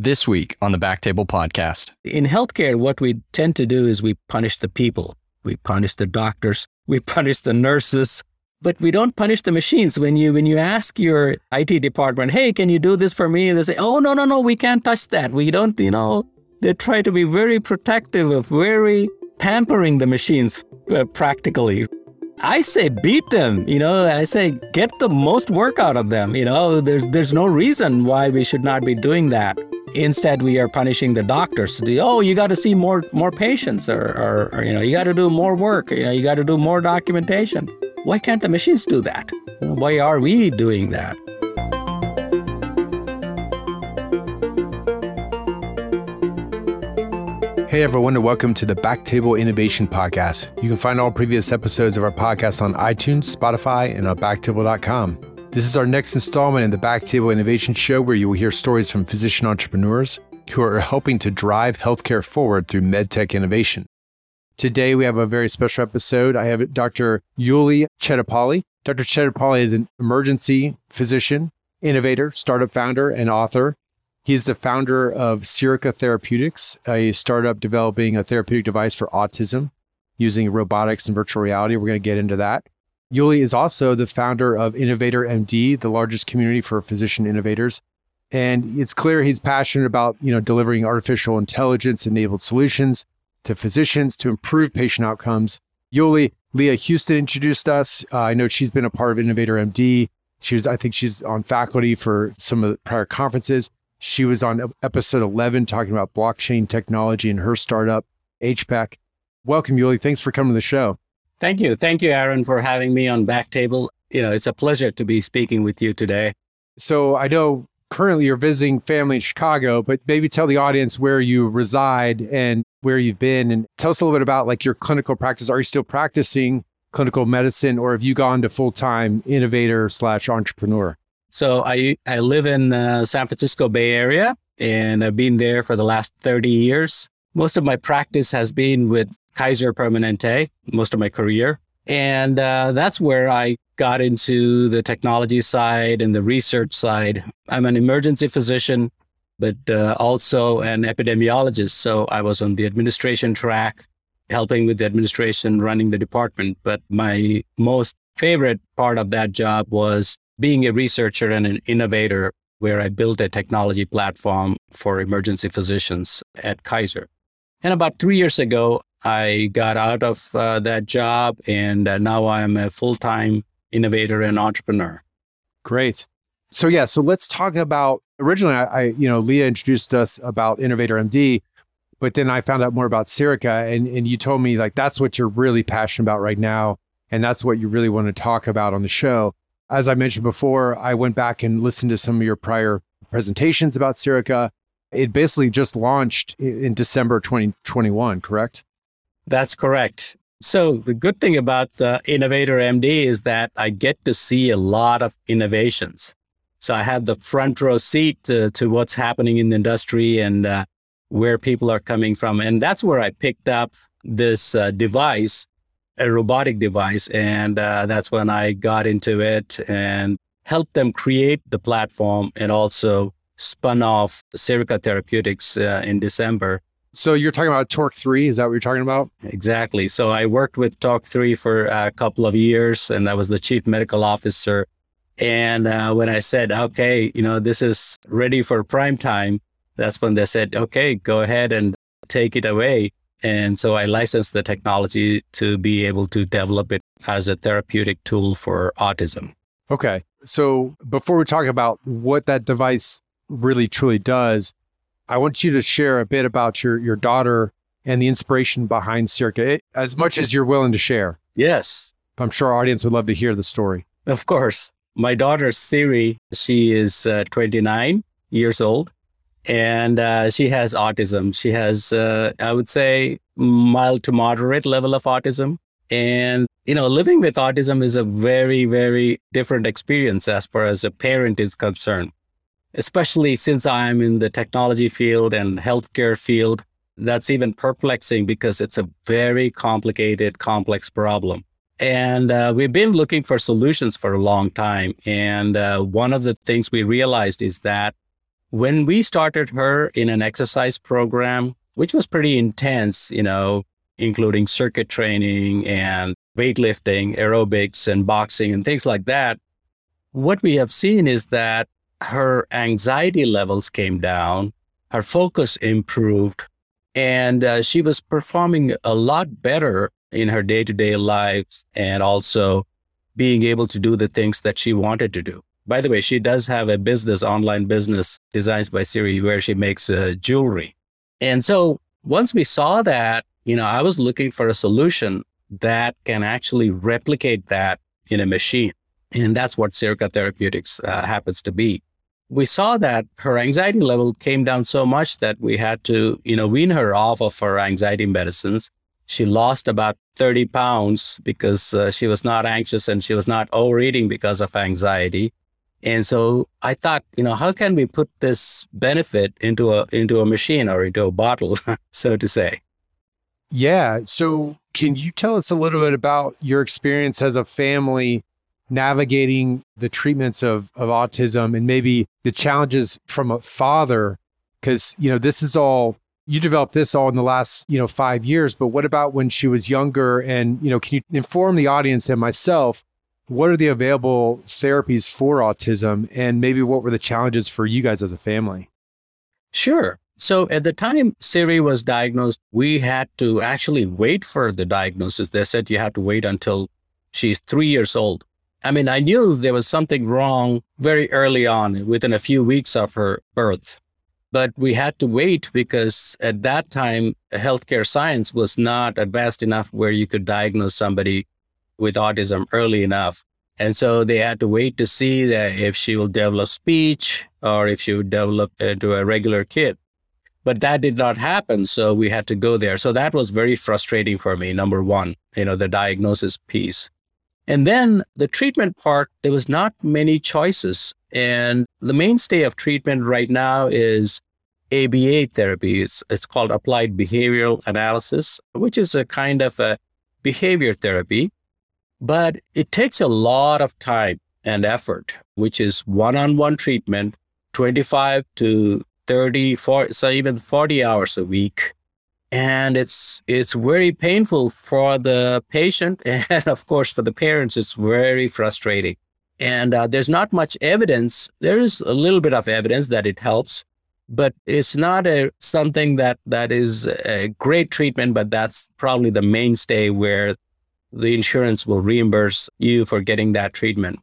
This week on the Back Table Podcast. In healthcare, what we tend to do is we punish the people. We punish the doctors, we punish the nurses, but we don't punish the machines. When you when you ask your IT department, hey, can you do this for me? They say, oh no, no, no, we can't touch that. We don't, you know, they try to be very protective of very pampering the machines uh, practically. I say beat them, you know, I say get the most work out of them, you know, there's there's no reason why we should not be doing that. Instead, we are punishing the doctors. Do, Oh, you got to see more more patients, or, or, or you know, you got to do more work. You know, you got to do more documentation. Why can't the machines do that? Why are we doing that? Hey everyone, and welcome to the Backtable Innovation Podcast. You can find all previous episodes of our podcast on iTunes, Spotify, and on backtable.com. This is our next installment in the Backtable Innovation Show, where you will hear stories from physician entrepreneurs who are helping to drive healthcare forward through medtech innovation. Today, we have a very special episode. I have Dr. Uli Chettipally. Dr. Chettipally is an emergency physician, innovator, startup founder, and author. He's the founder of Sirica Therapeutics, a startup developing a therapeutic device for autism using robotics and virtual reality. We're going to get into that. Uli is also the founder of Innovator MD, the largest community for physician innovators. And it's clear he's passionate about, you know, delivering artificial intelligence enabled solutions to physicians to improve patient outcomes. Uli, Leah Houston introduced us. Uh, I know she's been a part of Innovator MD. She was, I think she's on faculty for some of the prior conferences. She was on episode 11 talking about blockchain technology and her startup, HPEC. Welcome, Uli. Thanks for coming to the show. Thank you. Thank you, Aaron, for having me on Backtable. You know, it's a pleasure to be speaking with you today. So I know currently you're visiting family in Chicago, but maybe tell the audience where you reside and where you've been and tell us a little bit about like your clinical practice. Are you still practicing clinical medicine or have you gone to full-time innovator slash entrepreneur? So I, I live in uh, San Francisco Bay Area and I've been there for the last 30 years. Most of my practice has been with Kaiser Permanente, most of my career. And uh, that's where I got into the technology side and the research side. I'm an emergency physician, but uh, also an epidemiologist. So I was on the administration track, helping with the administration, running the department. But my most favorite part of that job was being a researcher and an innovator, where I built a technology platform for emergency physicians at Kaiser. And about three years ago, I got out of uh, that job and uh, now I'm a full time innovator and entrepreneur. Great. So, yeah, so let's talk about originally, I, I, you know, Leah introduced us about Innovator MD, but then I found out more about Sirica and, and you told me like that's what you're really passionate about right now. And that's what you really want to talk about on the show. As I mentioned before, I went back and listened to some of your prior presentations about Sirica. It basically just launched in December 2021, correct? That's correct. So the good thing about uh, Innovator MD is that I get to see a lot of innovations. So I have the front row seat to, to what's happening in the industry and uh, where people are coming from. And that's where I picked up this uh, device, a robotic device. And uh, that's when I got into it and helped them create the platform and also spun off Sirica Therapeutics uh, in December so you're talking about Torque 3, is that what you're talking about? Exactly. So I worked with Torque 3 for a couple of years and I was the chief medical officer. And uh, when I said, okay, you know, this is ready for prime time, that's when they said, okay, go ahead and take it away. And so I licensed the technology to be able to develop it as a therapeutic tool for autism. Okay. So before we talk about what that device really truly does, I want you to share a bit about your your daughter and the inspiration behind Sirica, as much as you're willing to share. Yes. I'm sure our audience would love to hear the story. Of course. My daughter, Siri, she is uh, 29 years old and uh, she has autism. She has, uh, I would say, mild to moderate level of autism. And, you know, living with autism is a very, very different experience as far as a parent is concerned especially since I'm in the technology field and healthcare field. That's even perplexing because it's a very complicated, complex problem. And uh, we've been looking for solutions for a long time. And uh, one of the things we realized is that when we started her in an exercise program, which was pretty intense, you know, including circuit training and weightlifting, aerobics, and boxing, and things like that, what we have seen is that her anxiety levels came down, her focus improved, and uh, she was performing a lot better in her day to day lives and also being able to do the things that she wanted to do. By the way, she does have a business, online business, Designs by Siri, where she makes uh, jewelry. And so once we saw that, you know, I was looking for a solution that can actually replicate that in a machine. And that's what Sirica Therapeutics uh, happens to be. We saw that her anxiety level came down so much that we had to, you know, wean her off of her anxiety medicines. She lost about 30 pounds because uh, she was not anxious and she was not overeating because of anxiety. And so I thought, you know, how can we put this benefit into a into a machine or into a bottle, so to say? Yeah. So can you tell us a little bit about your experience as a family navigating the treatments of, of autism and maybe the challenges from a father? Because, you know, this is all you developed this all in the last, you know, five years, but what about when she was younger? And, you know, can you inform the audience and myself what are the available therapies for autism and maybe what were the challenges for you guys as a family? Sure. So at the time Siri was diagnosed, we had to actually wait for the diagnosis. They said you have to wait until she's three years old. I mean, I knew there was something wrong very early on, within a few weeks of her birth. But we had to wait because at that time, healthcare science was not advanced enough where you could diagnose somebody with autism early enough. And so they had to wait to see that if she will develop speech or if she would develop into a regular kid. But that did not happen. So we had to go there. So that was very frustrating for me, number one, you know, the diagnosis piece. And then the treatment part, there was not many choices. And the mainstay of treatment right now is ABA therapy. It's, it's called applied behavioral analysis, which is a kind of a behavior therapy but it takes a lot of time and effort, which is one on one treatment, 25 to 30, 40, so even 40 hours a week. And it's it's very painful for the patient, and of course for the parents, it's very frustrating. And uh, there's not much evidence. There is a little bit of evidence that it helps, but it's not a something that that is a great treatment. But that's probably the mainstay where the insurance will reimburse you for getting that treatment.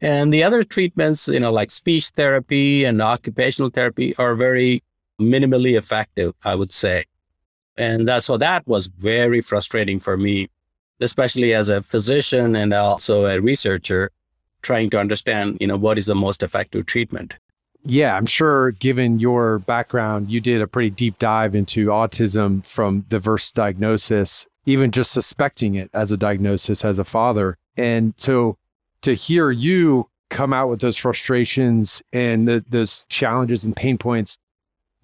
And the other treatments, you know, like speech therapy and occupational therapy are very minimally effective, I would say. And that, so that was very frustrating for me, especially as a physician and also a researcher trying to understand, you know, what is the most effective treatment. Yeah, I'm sure given your background, you did a pretty deep dive into autism from the first diagnosis even just suspecting it as a diagnosis as a father. And so to hear you come out with those frustrations and the, those challenges and pain points,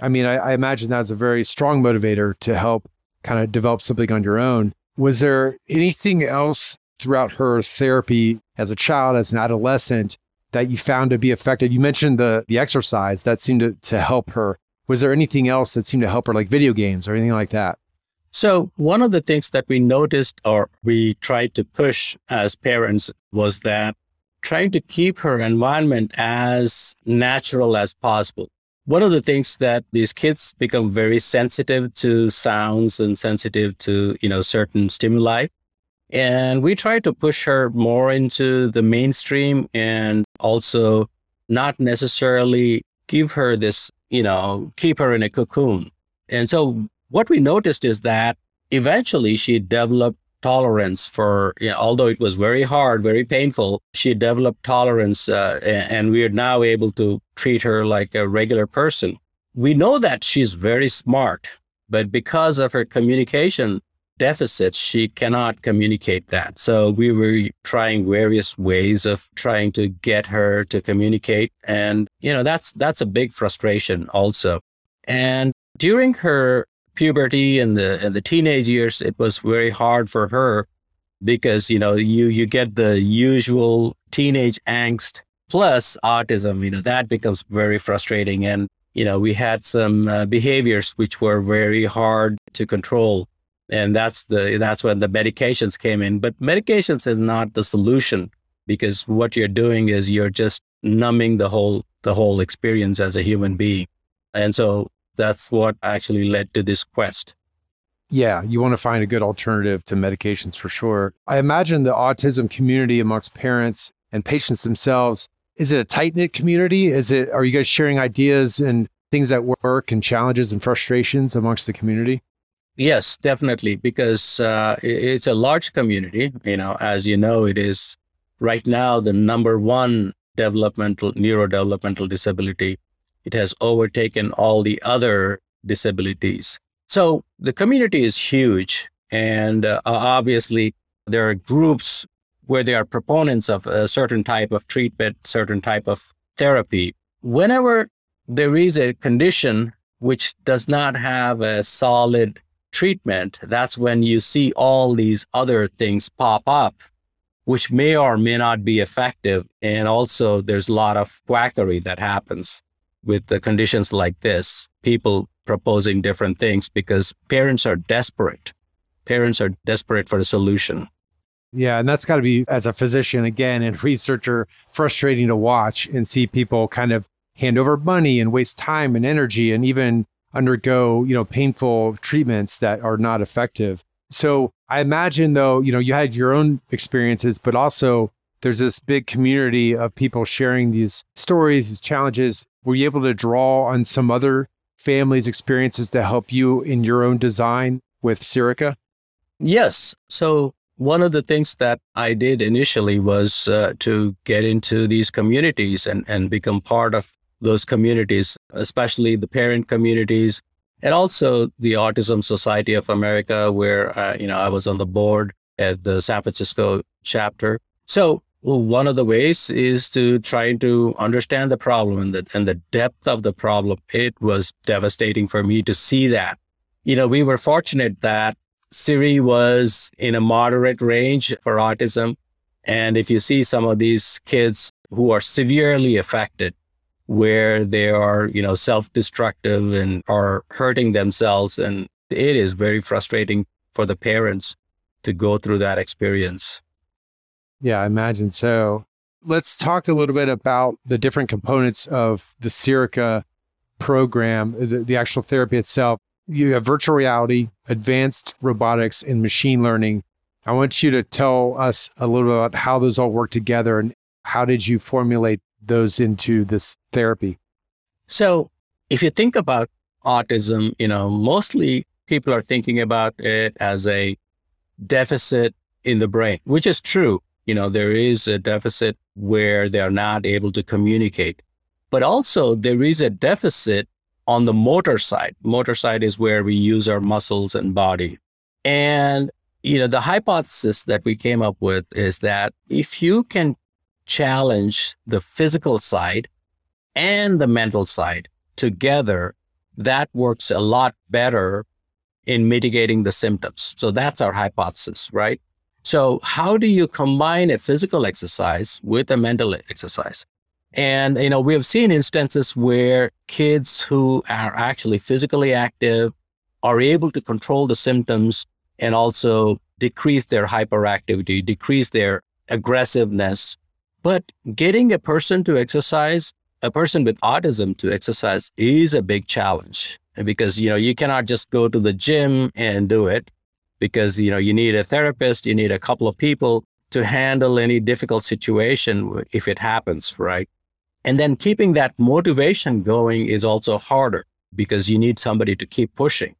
I mean, I, I imagine that's a very strong motivator to help kind of develop something on your own. Was there anything else throughout her therapy as a child, as an adolescent, that you found to be effective? You mentioned the the exercise that seemed to, to help her. Was there anything else that seemed to help her, like video games or anything like that? So, one of the things that we noticed or we tried to push as parents was that trying to keep her environment as natural as possible. One of the things that these kids become very sensitive to sounds and sensitive to, you know, certain stimuli. And we try to push her more into the mainstream and also not necessarily give her this, you know, keep her in a cocoon. And so what we noticed is that eventually she developed tolerance for, you know, although it was very hard, very painful, she developed tolerance uh, and we are now able to treat her like a regular person. We know that she's very smart, but because of her communication deficits, she cannot communicate that. So we were trying various ways of trying to get her to communicate. And, you know, that's, that's a big frustration also. And during her puberty and the and the teenage years, it was very hard for her because you know you you get the usual teenage angst plus autism, you know, that becomes very frustrating. And, you know, we had some uh, behaviors which were very hard to control. And that's the, that's when the medications came in. But medications is not the solution because what you're doing is you're just numbing the whole, the whole experience as a human being. And so that's what actually led to this quest. Yeah, you want to find a good alternative to medications for sure. I imagine the autism community amongst parents and patients themselves is it a tight knit community? Is it are you guys sharing ideas and things that work and challenges and frustrations amongst the community? Yes, definitely, because uh, it's a large community. You know, as you know, it is right now the number one developmental neurodevelopmental disability. It has overtaken all the other disabilities. So the community is huge, and uh, obviously there are groups where they are proponents of a certain type of treatment, certain type of therapy. Whenever there is a condition which does not have a solid treatment, that's when you see all these other things pop up, which may or may not be effective. And also, there's a lot of quackery that happens with the conditions like this. People proposing different things because parents are desperate. Parents are desperate for a solution. Yeah, and that's got to be as a physician again and researcher frustrating to watch and see people kind of hand over money and waste time and energy and even undergo, you know, painful treatments that are not effective. So, I imagine though, you know, you had your own experiences, but also there's this big community of people sharing these stories, these challenges. Were you able to draw on some other families' experiences to help you in your own design with Sirica? Yes. So one of the things that I did initially was uh, to get into these communities and, and become part of those communities, especially the parent communities and also the Autism Society of America, where uh, you know I was on the board at the San Francisco chapter. So one of the ways is to try to understand the problem and the, and the depth of the problem. It was devastating for me to see that. You know, we were fortunate that Siri was in a moderate range for autism. And if you see some of these kids who are severely affected, where they are, you know, self-destructive and are hurting themselves, and it is very frustrating for the parents to go through that experience. Yeah, I imagine so. Let's talk a little bit about the different components of the Sirica program, uh, the, the actual therapy itself you have virtual reality, advanced robotics, and machine learning. I want you to tell us a little bit about how those all work together and how did you formulate those into this therapy? So, if you think about autism, you know, mostly people are thinking about it as a deficit in the brain, which is true. You know, there is a deficit where they are not able to communicate, but also there is a deficit on the motor side. Motor side is where we use our muscles and body. And, you know, the hypothesis that we came up with is that if you can challenge the physical side and the mental side together, that works a lot better in mitigating the symptoms. So that's our hypothesis, right? So how do you combine a physical exercise with a mental exercise? And, you know, we have seen instances where kids who are actually physically active are able to control the symptoms and also decrease their hyperactivity, decrease their aggressiveness. But getting a person to exercise, a person with autism to exercise is a big challenge because, you know, you cannot just go to the gym and do it because, you know, you need a therapist, you need a couple of people to handle any difficult situation if it happens, right? And then keeping that motivation going is also harder because you need somebody to keep pushing.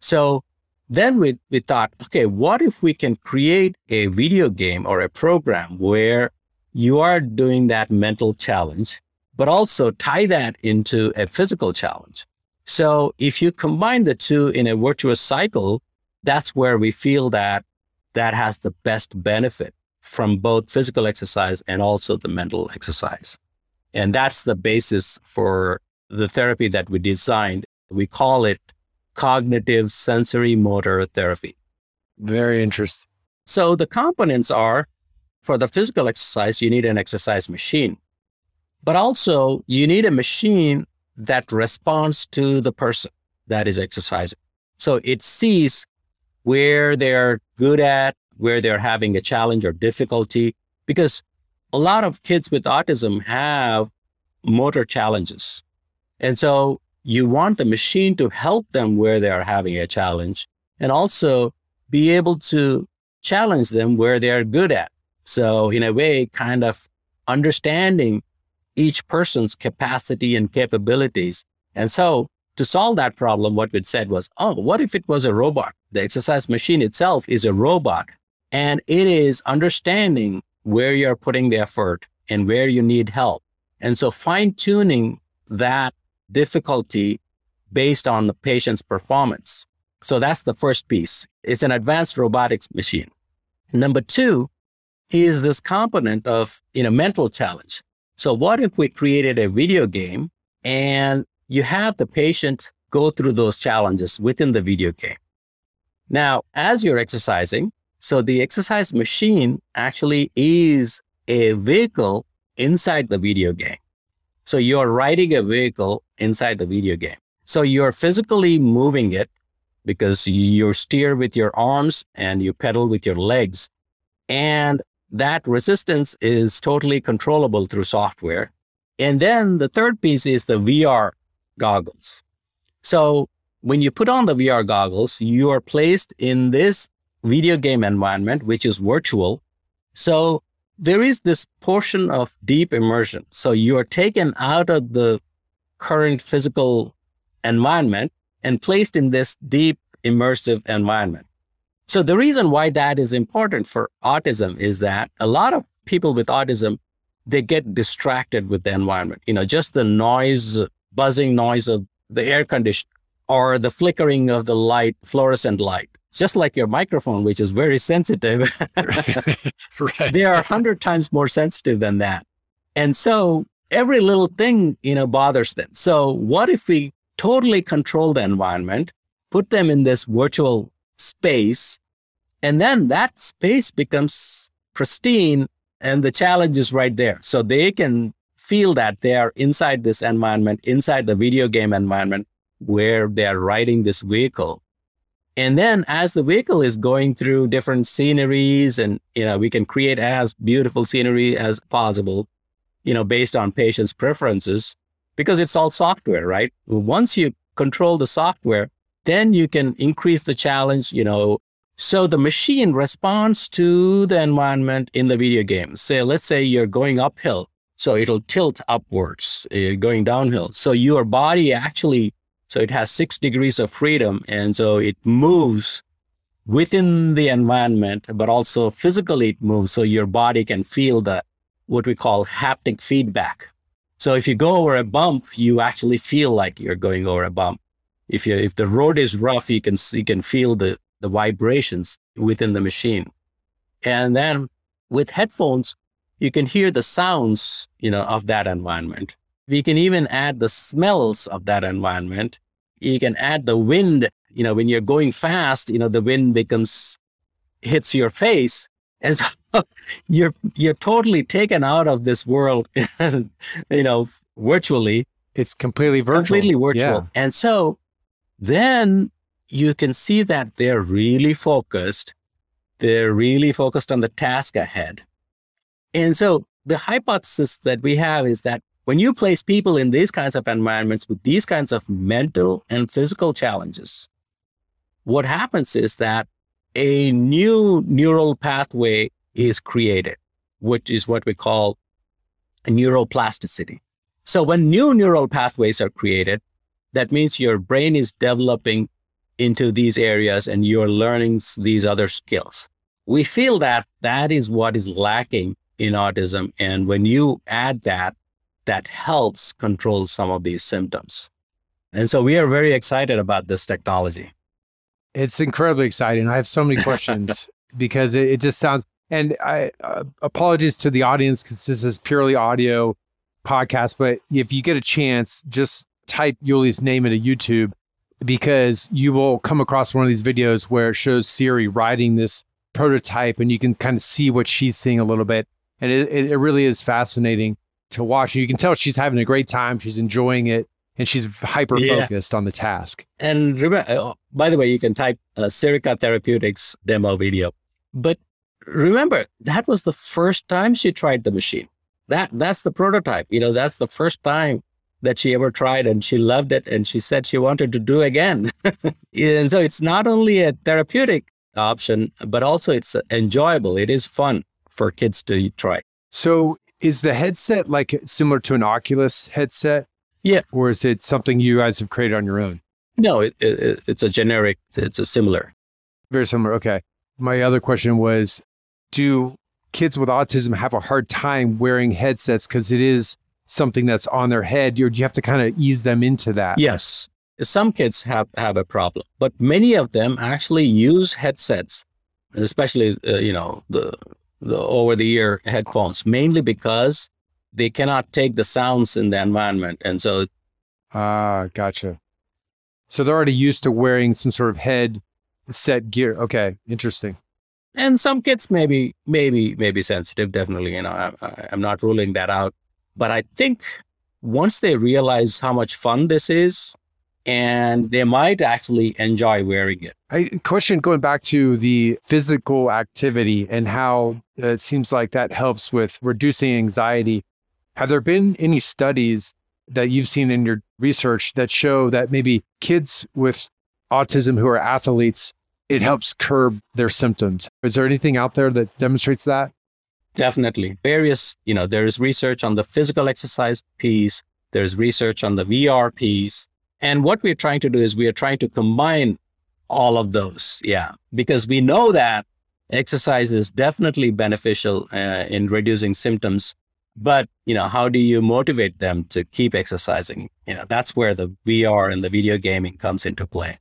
So then we, we thought, okay, what if we can create a video game or a program where you are doing that mental challenge, but also tie that into a physical challenge? So if you combine the two in a virtuous cycle, that's where we feel that that has the best benefit from both physical exercise and also the mental exercise. And that's the basis for the therapy that we designed. We call it cognitive sensorimotor therapy. Very interesting. So the components are for the physical exercise, you need an exercise machine. But also, you need a machine that responds to the person that is exercising. So it sees where they're good at, where they're having a challenge or difficulty, because a lot of kids with autism have motor challenges. And so you want the machine to help them where they are having a challenge and also be able to challenge them where they're good at. So, in a way, kind of understanding each person's capacity and capabilities. And so, to solve that problem, what we said was, oh, what if it was a robot? The exercise machine itself is a robot, and it is understanding where you're putting the effort and where you need help. And so, fine tuning that difficulty based on the patient's performance. So that's the first piece. It's an advanced robotics machine. Number two is this component of you know mental challenge. So what if we created a video game and you have the patient go through those challenges within the video game? Now, as you're exercising, so the exercise machine actually is a vehicle inside the video game. So you're riding a vehicle inside the video game. So you're physically moving it because you steer with your arms and you pedal with your legs. And that resistance is totally controllable through software. And then the third piece is the VR goggles. So when you put on the VR goggles, you are placed in this video game environment, which is virtual. So there is this portion of deep immersion. So you are taken out of the current physical environment and placed in this deep immersive environment. So the reason why that is important for autism is that a lot of people with autism, they get distracted with the environment. You know, just the noise, buzzing noise of the air conditioner or the flickering of the light, fluorescent light just like your microphone, which is very sensitive, right. they are a hundred times more sensitive than that. And so every little thing, you know, bothers them. So what if we totally control the environment, put them in this virtual space, and then that space becomes pristine and the challenge is right there. So they can feel that they are inside this environment, inside the video game environment where they are riding this vehicle and then as the vehicle is going through different sceneries and, you know, we can create as beautiful scenery as possible, you know, based on patients' preferences, because it's all software, right? Once you control the software, then you can increase the challenge, you know. So the machine responds to the environment in the video game. Say, let's say you're going uphill. So it'll tilt upwards, you're going downhill. So your body actually so it has six degrees of freedom. And so it moves within the environment, but also physically it moves. So your body can feel the, what we call haptic feedback. So if you go over a bump, you actually feel like you're going over a bump. If you, if the road is rough, you can, you can feel the, the vibrations within the machine. And then with headphones, you can hear the sounds, you know, of that environment. We can even add the smells of that environment. You can add the wind. You know, when you're going fast, you know, the wind becomes, hits your face. And so you're, you're totally taken out of this world, you know, virtually. It's completely virtual. Completely virtual. Yeah. And so then you can see that they're really focused. They're really focused on the task ahead. And so the hypothesis that we have is that when you place people in these kinds of environments with these kinds of mental and physical challenges, what happens is that a new neural pathway is created, which is what we call neuroplasticity. So when new neural pathways are created, that means your brain is developing into these areas and you're learning these other skills. We feel that that is what is lacking in autism. And when you add that that helps control some of these symptoms. And so we are very excited about this technology. It's incredibly exciting. I have so many questions because it, it, just sounds, and I uh, apologies to the audience because this is purely audio podcast, but if you get a chance, just type Uli's name into YouTube because you will come across one of these videos where it shows Siri riding this prototype and you can kind of see what she's seeing a little bit. And it, it really is fascinating. To watch. You can tell she's having a great time. She's enjoying it and she's hyper focused yeah. on the task. And remember, uh, by the way, you can type uh, Sirica Therapeutics demo video. But remember, that was the first time she tried the machine. That that's the prototype. You know, that's the first time that she ever tried and she loved it and she said she wanted to do again. and so it's not only a therapeutic option, but also it's enjoyable. It is fun for kids to try. So is the headset like similar to an Oculus headset? Yeah. Or is it something you guys have created on your own? No, it, it, it's a generic, it's a similar. Very similar. Okay. My other question was Do kids with autism have a hard time wearing headsets because it is something that's on their head? Or do you have to kind of ease them into that? Yes. Some kids have, have a problem, but many of them actually use headsets, especially, uh, you know, the, the over the ear headphones, mainly because they cannot take the sounds in the environment. And so. Ah, gotcha. So they're already used to wearing some sort of head set gear. Okay, interesting. And some kids maybe, maybe, maybe sensitive. Definitely, you know, I, I'm not ruling that out. But I think once they realize how much fun this is, and they might actually enjoy wearing it. I, question going back to the physical activity and how uh, it seems like that helps with reducing anxiety. Have there been any studies that you've seen in your research that show that maybe kids with autism who are athletes, it helps curb their symptoms? Is there anything out there that demonstrates that? Definitely. Various, you know, there's research on the physical exercise piece, there's research on the VR piece. And what we're trying to do is we are trying to combine all of those. Yeah. Because we know that exercise is definitely beneficial uh, in reducing symptoms but you know how do you motivate them to keep exercising you know that's where the vr and the video gaming comes into play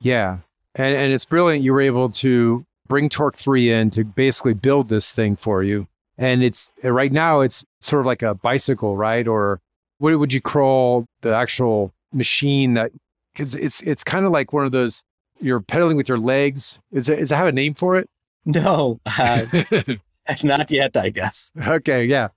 yeah and, and it's brilliant you were able to bring torque 3 in to basically build this thing for you and it's right now it's sort of like a bicycle right or what would you call the actual machine that because it's it's kind of like one of those you're pedaling with your legs is it, is it have a name for it no uh, not yet i guess okay yeah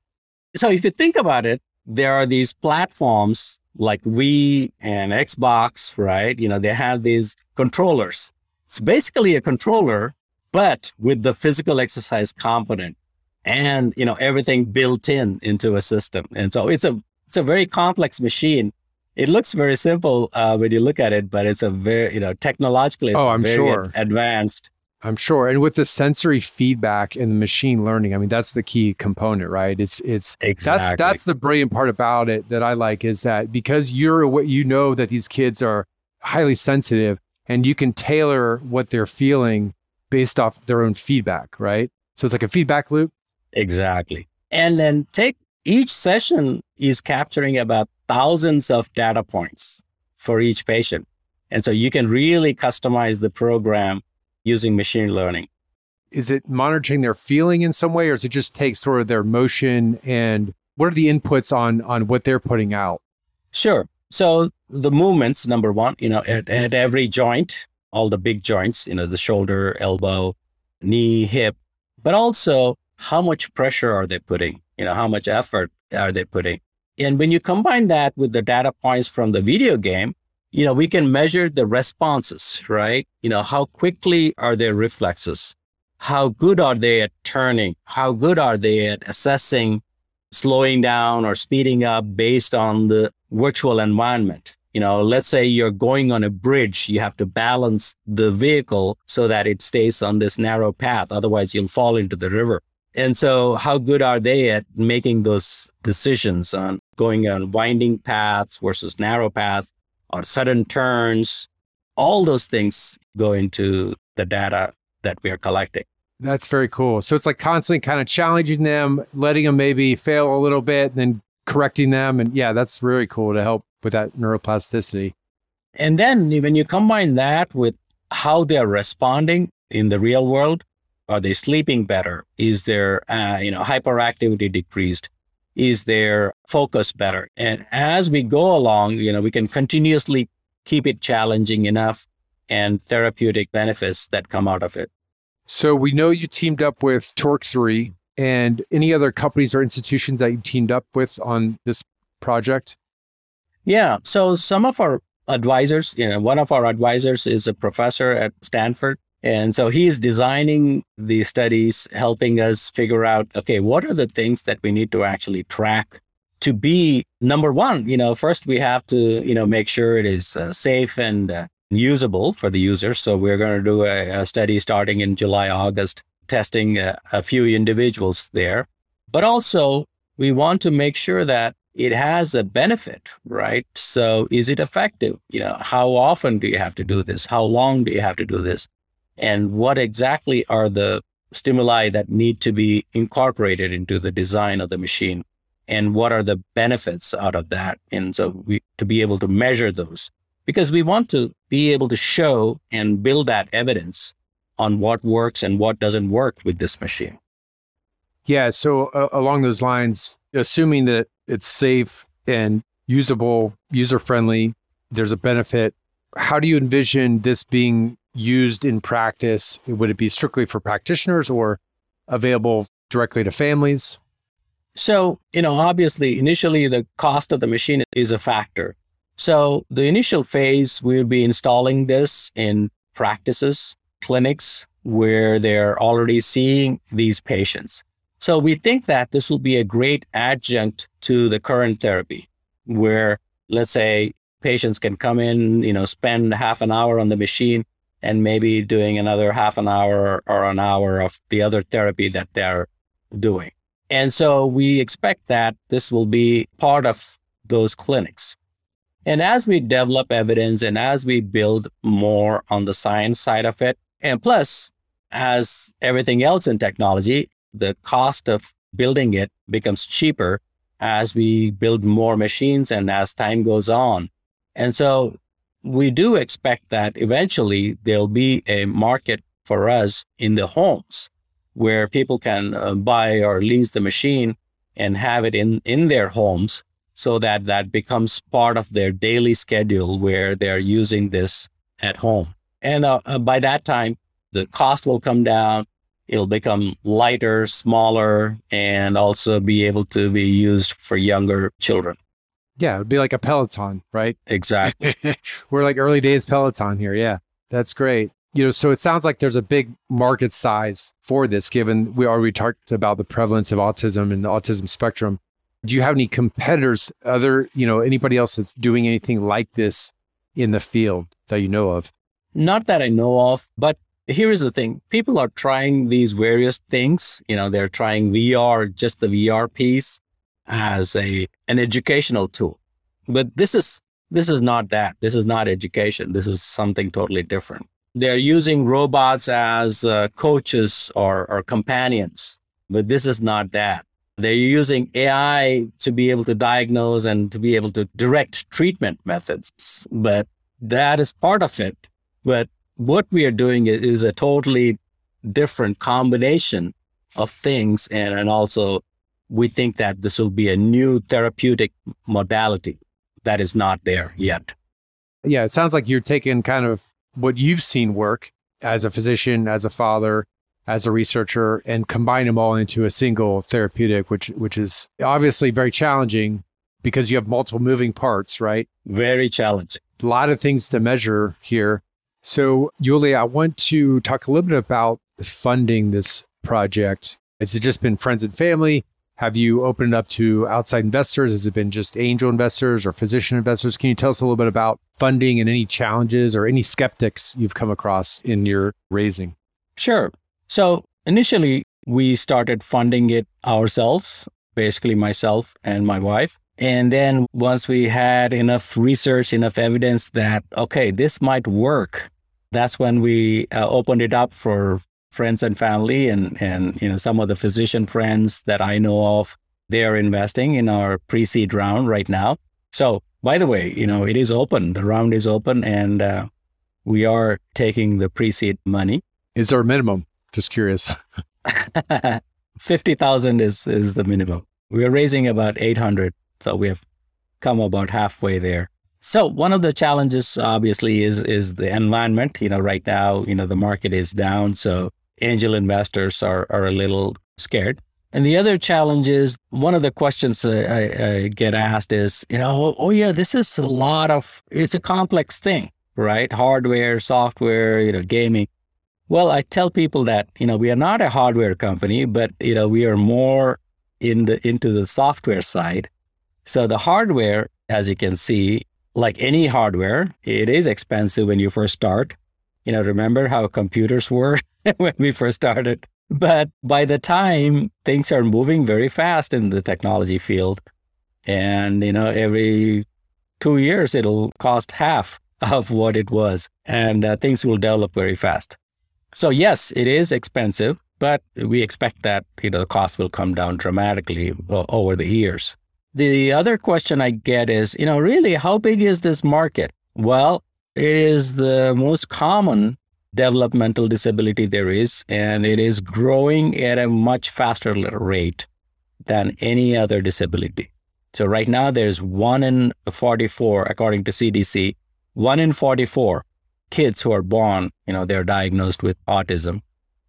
so if you think about it, there are these platforms like Wii and Xbox, right? You know, they have these controllers. It's basically a controller, but with the physical exercise component and, you know, everything built in into a system. And so it's a, it's a very complex machine. It looks very simple uh, when you look at it, but it's a very, you know, technologically, it's oh, I'm very sure. advanced. I'm sure. And with the sensory feedback and the machine learning, I mean, that's the key component, right? It's it's exactly that's that's the brilliant part about it that I like is that because you're what you know that these kids are highly sensitive and you can tailor what they're feeling based off their own feedback, right? So it's like a feedback loop. Exactly. And then take each session is capturing about thousands of data points for each patient. And so you can really customize the program using machine learning. Is it monitoring their feeling in some way, or does it just take sort of their motion and what are the inputs on on what they're putting out? Sure. So the movements, number one, you know, at, at every joint, all the big joints, you know, the shoulder, elbow, knee, hip, but also how much pressure are they putting? You know, how much effort are they putting? And when you combine that with the data points from the video game, you know, we can measure the responses, right? You know, how quickly are their reflexes? How good are they at turning? How good are they at assessing slowing down or speeding up based on the virtual environment? You know, let's say you're going on a bridge, you have to balance the vehicle so that it stays on this narrow path. Otherwise, you'll fall into the river. And so, how good are they at making those decisions on going on winding paths versus narrow paths? or sudden turns, all those things go into the data that we are collecting. That's very cool. So it's like constantly kind of challenging them, letting them maybe fail a little bit, and then correcting them. And yeah, that's really cool to help with that neuroplasticity. And then when you combine that with how they are responding in the real world, are they sleeping better? Is their uh, you know hyperactivity decreased? is their focus better. And as we go along, you know, we can continuously keep it challenging enough and therapeutic benefits that come out of it. So we know you teamed up with Torque 3 and any other companies or institutions that you teamed up with on this project? Yeah. So some of our advisors, you know, one of our advisors is a professor at Stanford. And so he is designing the studies, helping us figure out, okay, what are the things that we need to actually track to be number one? You know, first we have to, you know, make sure it is uh, safe and uh, usable for the user. So we're going to do a, a, study starting in July, August, testing a, a few individuals there. But also, we want to make sure that it has a benefit, right? So is it effective? You know, how often do you have to do this? How long do you have to do this? And what exactly are the stimuli that need to be incorporated into the design of the machine? And what are the benefits out of that? And so we, to be able to measure those, because we want to be able to show and build that evidence on what works and what doesn't work with this machine. Yeah. So uh, along those lines, assuming that it's safe and usable, user friendly, there's a benefit. How do you envision this being used in practice? Would it be strictly for practitioners or available directly to families? So, you know, obviously, initially the cost of the machine is a factor. So, the initial phase, we'll be installing this in practices, clinics where they're already seeing these patients. So we think that this will be a great adjunct to the current therapy, where let's say patients can come in, you know, spend half an hour on the machine and maybe doing another half an hour or an hour of the other therapy that they're doing. And so we expect that this will be part of those clinics. And as we develop evidence and as we build more on the science side of it, and plus, as everything else in technology, the cost of building it becomes cheaper as we build more machines and as time goes on. And so we do expect that eventually there'll be a market for us in the homes where people can uh, buy or lease the machine and have it in, in their homes so that that becomes part of their daily schedule where they're using this at home. And uh, uh by that time, the cost will come down it'll become lighter, smaller, and also be able to be used for younger children. Yeah, it'd be like a Peloton, right? Exactly. We're like early days Peloton here. Yeah, that's great. You know, so it sounds like there's a big market size for this, given we already talked about the prevalence of autism and the autism spectrum. Do you have any competitors, other, you know, anybody else that's doing anything like this in the field that you know of? Not that I know of, but here is the thing people are trying these various things you know they're trying vr just the vr piece as a an educational tool. But this is this is not that. This is not education. This is something totally different. They're using robots as uh, coaches or, or companions but this is not that. They're using ai to be able to diagnose and to be able to direct treatment methods but that is part of it. But what we are doing is a totally different combination of things. And, and also, we think that this will be a new therapeutic modality that is not there yet. Yeah, it sounds like you're taking kind of what you've seen work as a physician, as a father, as a researcher, and combine them all into a single therapeutic, which which is obviously very challenging because you have multiple moving parts, right? Very challenging. A lot of things to measure here. So, Uli, I want to talk a little bit about the funding this project. Has it just been friends and family? Have you opened up to outside investors? Has it been just angel investors or physician investors? Can you tell us a little bit about funding and any challenges or any skeptics you've come across in your raising? Sure. So, initially, we started funding it ourselves, basically, myself and my wife. And then once we had enough research, enough evidence that, okay, this might work, that's when we uh, opened it up for friends and family and, and, you know, some of the physician friends that I know of, they're investing in our pre-seed round right now. So by the way, you know, it is open. The round is open and uh, we are taking the pre-seed money. Is there a minimum? Just curious. 50,000 is, is the minimum. We're raising about 800 so we have come about halfway there. So one of the challenges obviously is is the environment. You know, right now, you know, the market is down, so angel investors are are a little scared. And the other challenge is one of the questions I, I, get asked is, you know, oh, oh, yeah, this is a lot of, it's a complex thing, right? Hardware, software, you know, gaming. Well, I tell people that, you know, we are not a hardware company, but, you know, we are more in the, into the software side. So the hardware, as you can see, like any hardware, it is expensive when you first start. You know, remember how computers were when we first started? But by the time things are moving very fast in the technology field, and you know, every two years it'll cost half of what it was, and uh, things will develop very fast. So yes, it is expensive, but we expect that you know the cost will come down dramatically over the years. The other question I get is, you know, really, how big is this market? Well, it is the most common developmental disability there is, and it is growing at a much faster rate than any other disability. So right now, there's one in 44, according to CDC, one in 44 kids who are born, you know, they're diagnosed with autism,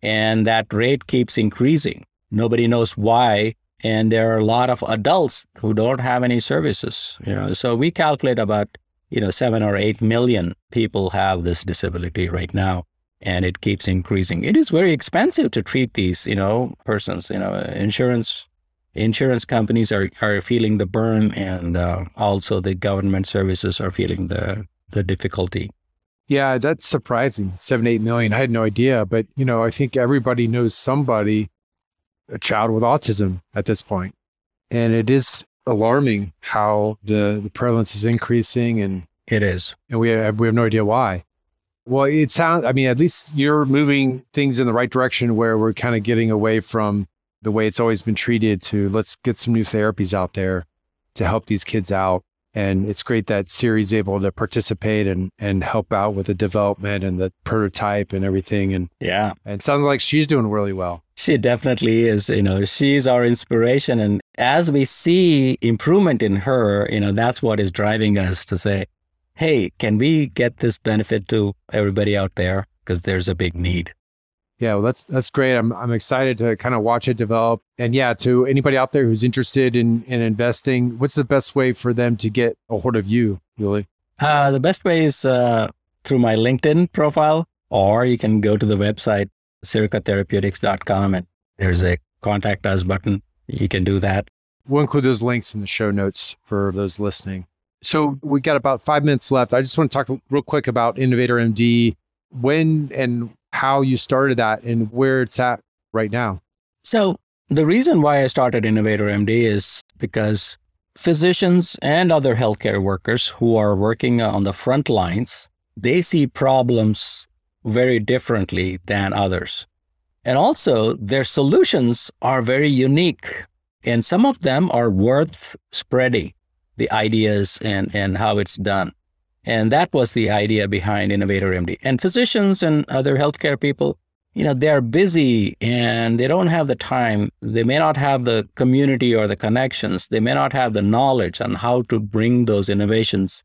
and that rate keeps increasing. Nobody knows why, and there are a lot of adults who don't have any services. You know, so we calculate about you know seven or eight million people have this disability right now and it keeps increasing. It is very expensive to treat these, you know, persons. You know, insurance insurance companies are are feeling the burn, and uh, also the government services are feeling the the difficulty. Yeah, that's surprising. Seven eight million. I had no idea, but you know, I think everybody knows somebody, a child with autism at this point, and it is alarming how the the prevalence is increasing and it is and we have, we have no idea why well, it sounds, I mean, at least you're moving things in the right direction where we're kind of getting away from the way it's always been treated to let's get some new therapies out there to help these kids out. And it's great that Siri's able to participate and, and help out with the development and the prototype and everything. And yeah, and it sounds like she's doing really well. She definitely is. You know, she's our inspiration. And as we see improvement in her, you know, that's what is driving us to say, hey, can we get this benefit to everybody out there? Because there's a big need. Yeah, well, that's that's great. I'm I'm excited to kind of watch it develop. And yeah, to anybody out there who's interested in in investing, what's the best way for them to get a hold of you, Uli? Uh, the best way is uh, through my LinkedIn profile, or you can go to the website siricatherapeutics.com and there's a contact us button. You can do that. We'll include those links in the show notes for those listening. So we got about five minutes left. I just want to talk real quick about Innovator MD, when and how you started that and where it's at right now. So the reason why I started Innovator MD is because physicians and other healthcare workers who are working on the front lines, they see problems very differently than others. And also their solutions are very unique and some of them are worth spreading the ideas and, and how it's done. And that was the idea behind Innovator MD. And physicians and other healthcare people, you know, they're busy and they don't have the time. They may not have the community or the connections. They may not have the knowledge on how to bring those innovations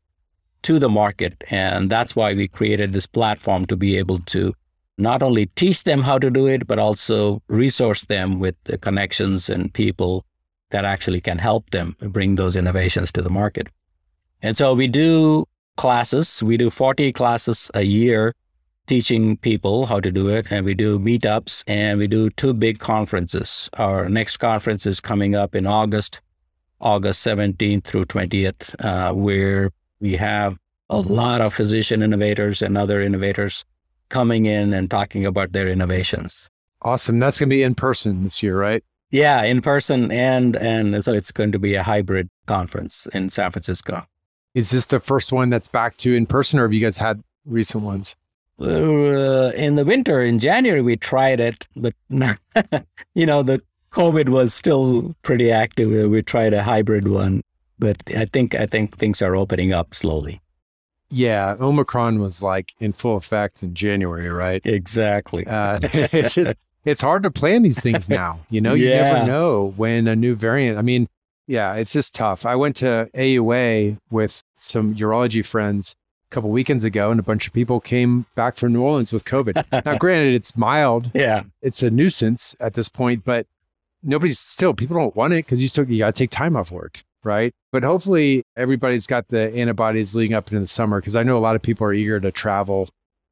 to the market. And that's why we created this platform to be able to not only teach them how to do it, but also resource them with the connections and people that actually can help them bring those innovations to the market. And so we do classes, we do 40 classes a year teaching people how to do it. And we do meetups and we do two big conferences. Our next conference is coming up in August, August 17th through 20th, uh, where we have a lot of physician innovators and other innovators coming in and talking about their innovations. Awesome. That's going to be in person this year, right? Yeah, in person and and so it's going to be a hybrid conference in San Francisco. Is this the first one that's back to in person, or have you guys had recent ones? Uh, in the winter, in January, we tried it, but you know the COVID was still pretty active. We tried a hybrid one, but I think I think things are opening up slowly. Yeah, Omicron was like in full effect in January, right? Exactly. Uh, it's just it's hard to plan these things now. You know, you yeah. never know when a new variant. I mean, yeah, it's just tough. I went to AUA with some urology friends a couple weekends ago, and a bunch of people came back from New Orleans with COVID. now, granted, it's mild. Yeah, it's a nuisance at this point, but nobody's still people don't want it because you still you got to take time off work, right? But hopefully everybody's got the antibodies leading up into the summer because I know a lot of people are eager to travel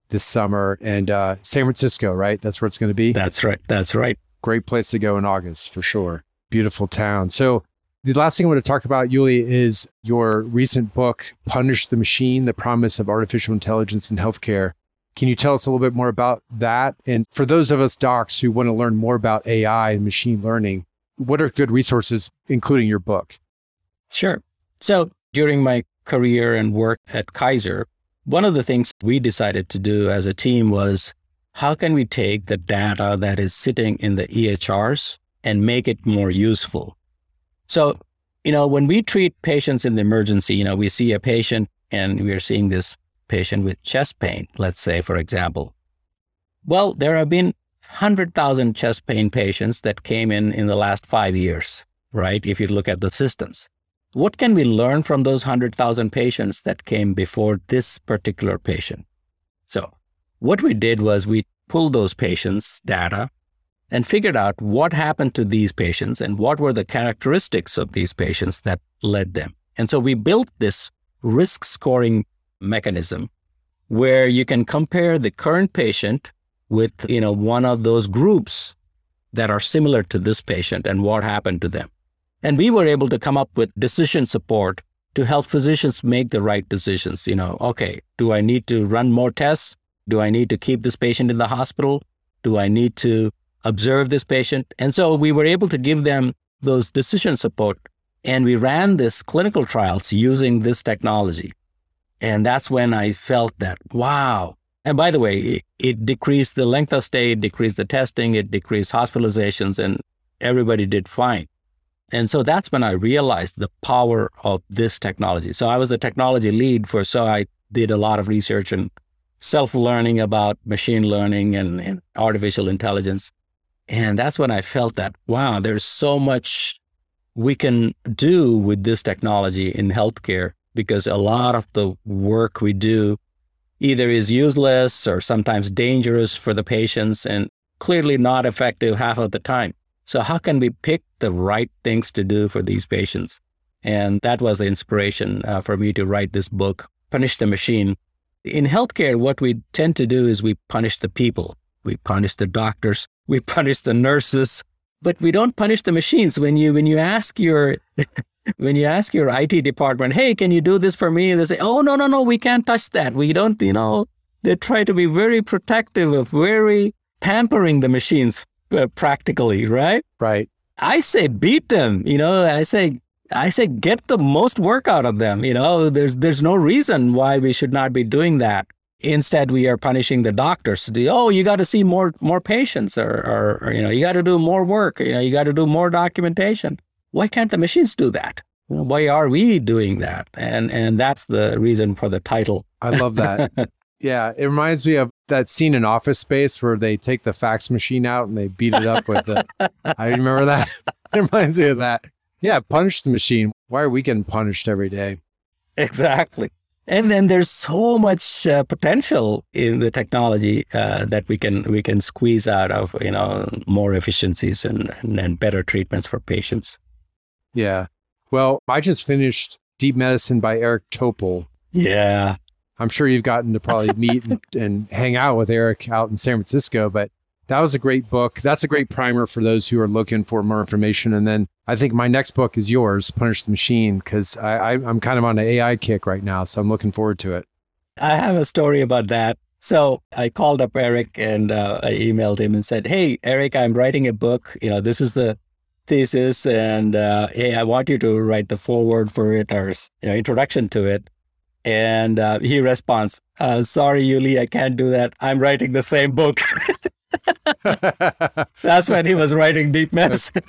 this summer and uh, San Francisco, right? That's where it's going to be. That's right. That's right. Great place to go in August for sure. Beautiful town. So the last thing I want to talk about, Uli, is your recent book, Punish the Machine: The Promise of Artificial Intelligence in Healthcare. Can you tell us a little bit more about that? And for those of us docs who want to learn more about AI and machine learning, what are good resources, including your book? Sure. So during my career and work at Kaiser, one of the things we decided to do as a team was how can we take the data that is sitting in the EHRs and make it more useful? So, you know, when we treat patients in the emergency, you know, we see a patient and we are seeing this patient with chest pain, let's say, for example. Well, there have been 100,000 chest pain patients that came in in the last five years, right? If you look at the systems. What can we learn from those 100,000 patients that came before this particular patient? So, what we did was we pulled those patients' data and figured out what happened to these patients and what were the characteristics of these patients that led them. And so we built this risk scoring mechanism where you can compare the current patient with you know one of those groups that are similar to this patient and what happened to them and we were able to come up with decision support to help physicians make the right decisions you know okay do i need to run more tests do i need to keep this patient in the hospital do i need to observe this patient and so we were able to give them those decision support and we ran this clinical trials using this technology and that's when I felt that, wow. And by the way, it, it decreased the length of stay, it decreased the testing, it decreased hospitalizations, and everybody did fine. And so that's when I realized the power of this technology. So I was the technology lead for, so I did a lot of research and self learning about machine learning and, and, artificial intelligence. And that's when I felt that, wow, there's so much we can do with this technology in healthcare because a lot of the work we do either is useless or sometimes dangerous for the patients and clearly not effective half of the time. So, how can we pick the right things to do for these patients? And that was the inspiration uh, for me to write this book, Punish the Machine. In healthcare, what we tend to do is we punish the people. We punish the doctors, we punish the nurses, but we don't punish the machines. When you when you ask your when you ask your IT department, hey, can you do this for me? They say, oh, no, no, no, we can't touch that. We don't, you know, they try to be very protective of very pampering the machines uh, practically, right? Right. I say beat them, you know, I say, I say get the most work out of them. You know, there's there's no reason why we should not be doing that. Instead, we are punishing the doctors. Oh, you got to see more more patients, or, or, or you know, you got to do more work. You know, you got to do more documentation why can't the machines do that? Why are we doing that? And and that's the reason for the title. I love that. yeah, it reminds me of that scene in Office Space where they take the fax machine out and they beat it up with the. I remember that. It reminds me of that. Yeah, punish the machine. Why are we getting punished every day? Exactly. And then there's so much uh, potential in the technology uh, that we can we can squeeze out of you know more efficiencies and, and better treatments for patients. Yeah. Well, I just finished Deep Medicine by Eric Topol. Yeah. I'm sure you've gotten to probably meet and, and, hang out with Eric out in San Francisco, but that was a great book. That's a great primer for those who are looking for more information. And then I think my next book is yours, Punish the Machine, because I, I, I'm kind of on an AI kick right now. So I'm looking forward to it. I have a story about that. So I called up Eric and uh, I emailed him and said, "Hey, Eric, I'm writing a book. You know, this is the thesis and uh, hey, I want you to write the foreword for it or you know introduction to it. And uh, he responds, uh, "Sorry, Uli, I can't do that. I'm writing the same book." that's when he was writing Deep Medicine.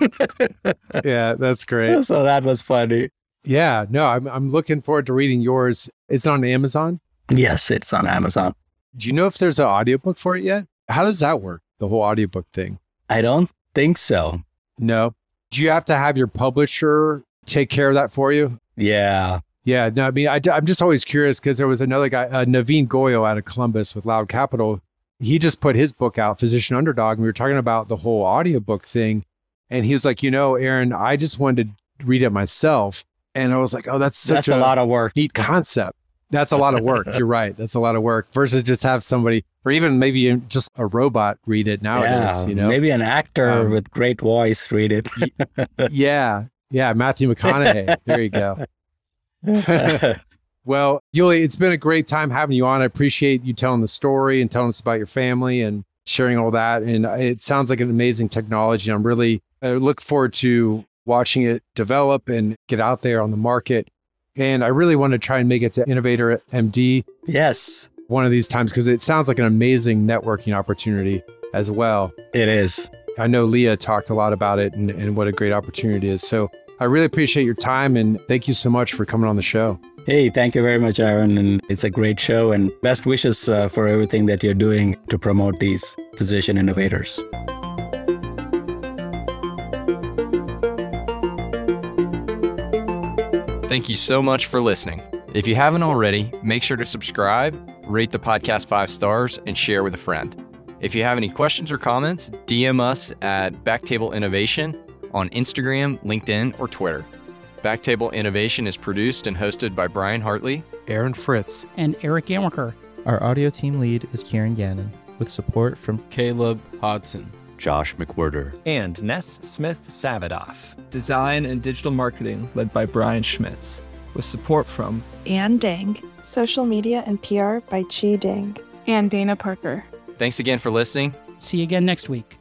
yeah, that's great. So that was funny. Yeah, no, I'm I'm looking forward to reading yours. It's on Amazon. Yes, it's on Amazon. Do you know if there's an audiobook for it yet? How does that work? The whole audiobook thing? I don't think so. No do you have to have your publisher take care of that for you? Yeah. Yeah. No, I mean, I, am just always curious because there was another guy, uh, Naveen Goyal out of Columbus with Loud Capital. He just put his book out, Physician Underdog. And we were talking about the whole audiobook thing. And he was like, you know, Aaron, I just wanted to read it myself. And I was like, oh, that's such That's a, lot of work. neat concept. That's a lot of work. You're right. That's a lot of work versus just have somebody, or even maybe just a robot read it nowadays. yeah, you know, maybe an actor Um, with great voice read it. yeah, yeah. Matthew McConaughey. there you go. Well, Uli, it's been a great time having you on. I appreciate you telling the story and telling us about your family and sharing all that. And it sounds like an amazing technology. I'm really I look forward to watching it develop and get out there on the market. And I really want to try and make it to Innovator MD yes, one of these times because it sounds like an amazing networking opportunity as well. it is. I know Leah talked a lot about it and, and what a great opportunity it is. So I really appreciate your time and thank you so much for coming on the show. Hey, thank you very much, Aaron. And it's a great show. And best wishes uh, for everything that you're doing to promote these physician innovators. Thank you so much for listening. If you haven't already, make sure to subscribe, rate the podcast five stars, and share with a friend. If you have any questions or comments, DM us at Backtable Innovation on Instagram, LinkedIn, or Twitter. Backtable Innovation is produced and hosted by Brian Hartley. Aaron Fritts. and Eric Yamaker. Our audio team lead is Kieran Gannon, with support from Caleb Hodson. Josh McWhirter. and Ness Smith Savadoff. Design and Digital Marketing, led by Brian Schmitz, with support from Anne Dang. Social media and PR by Chi Dang. and Dana Parker. Thanks again for listening. See you again next week.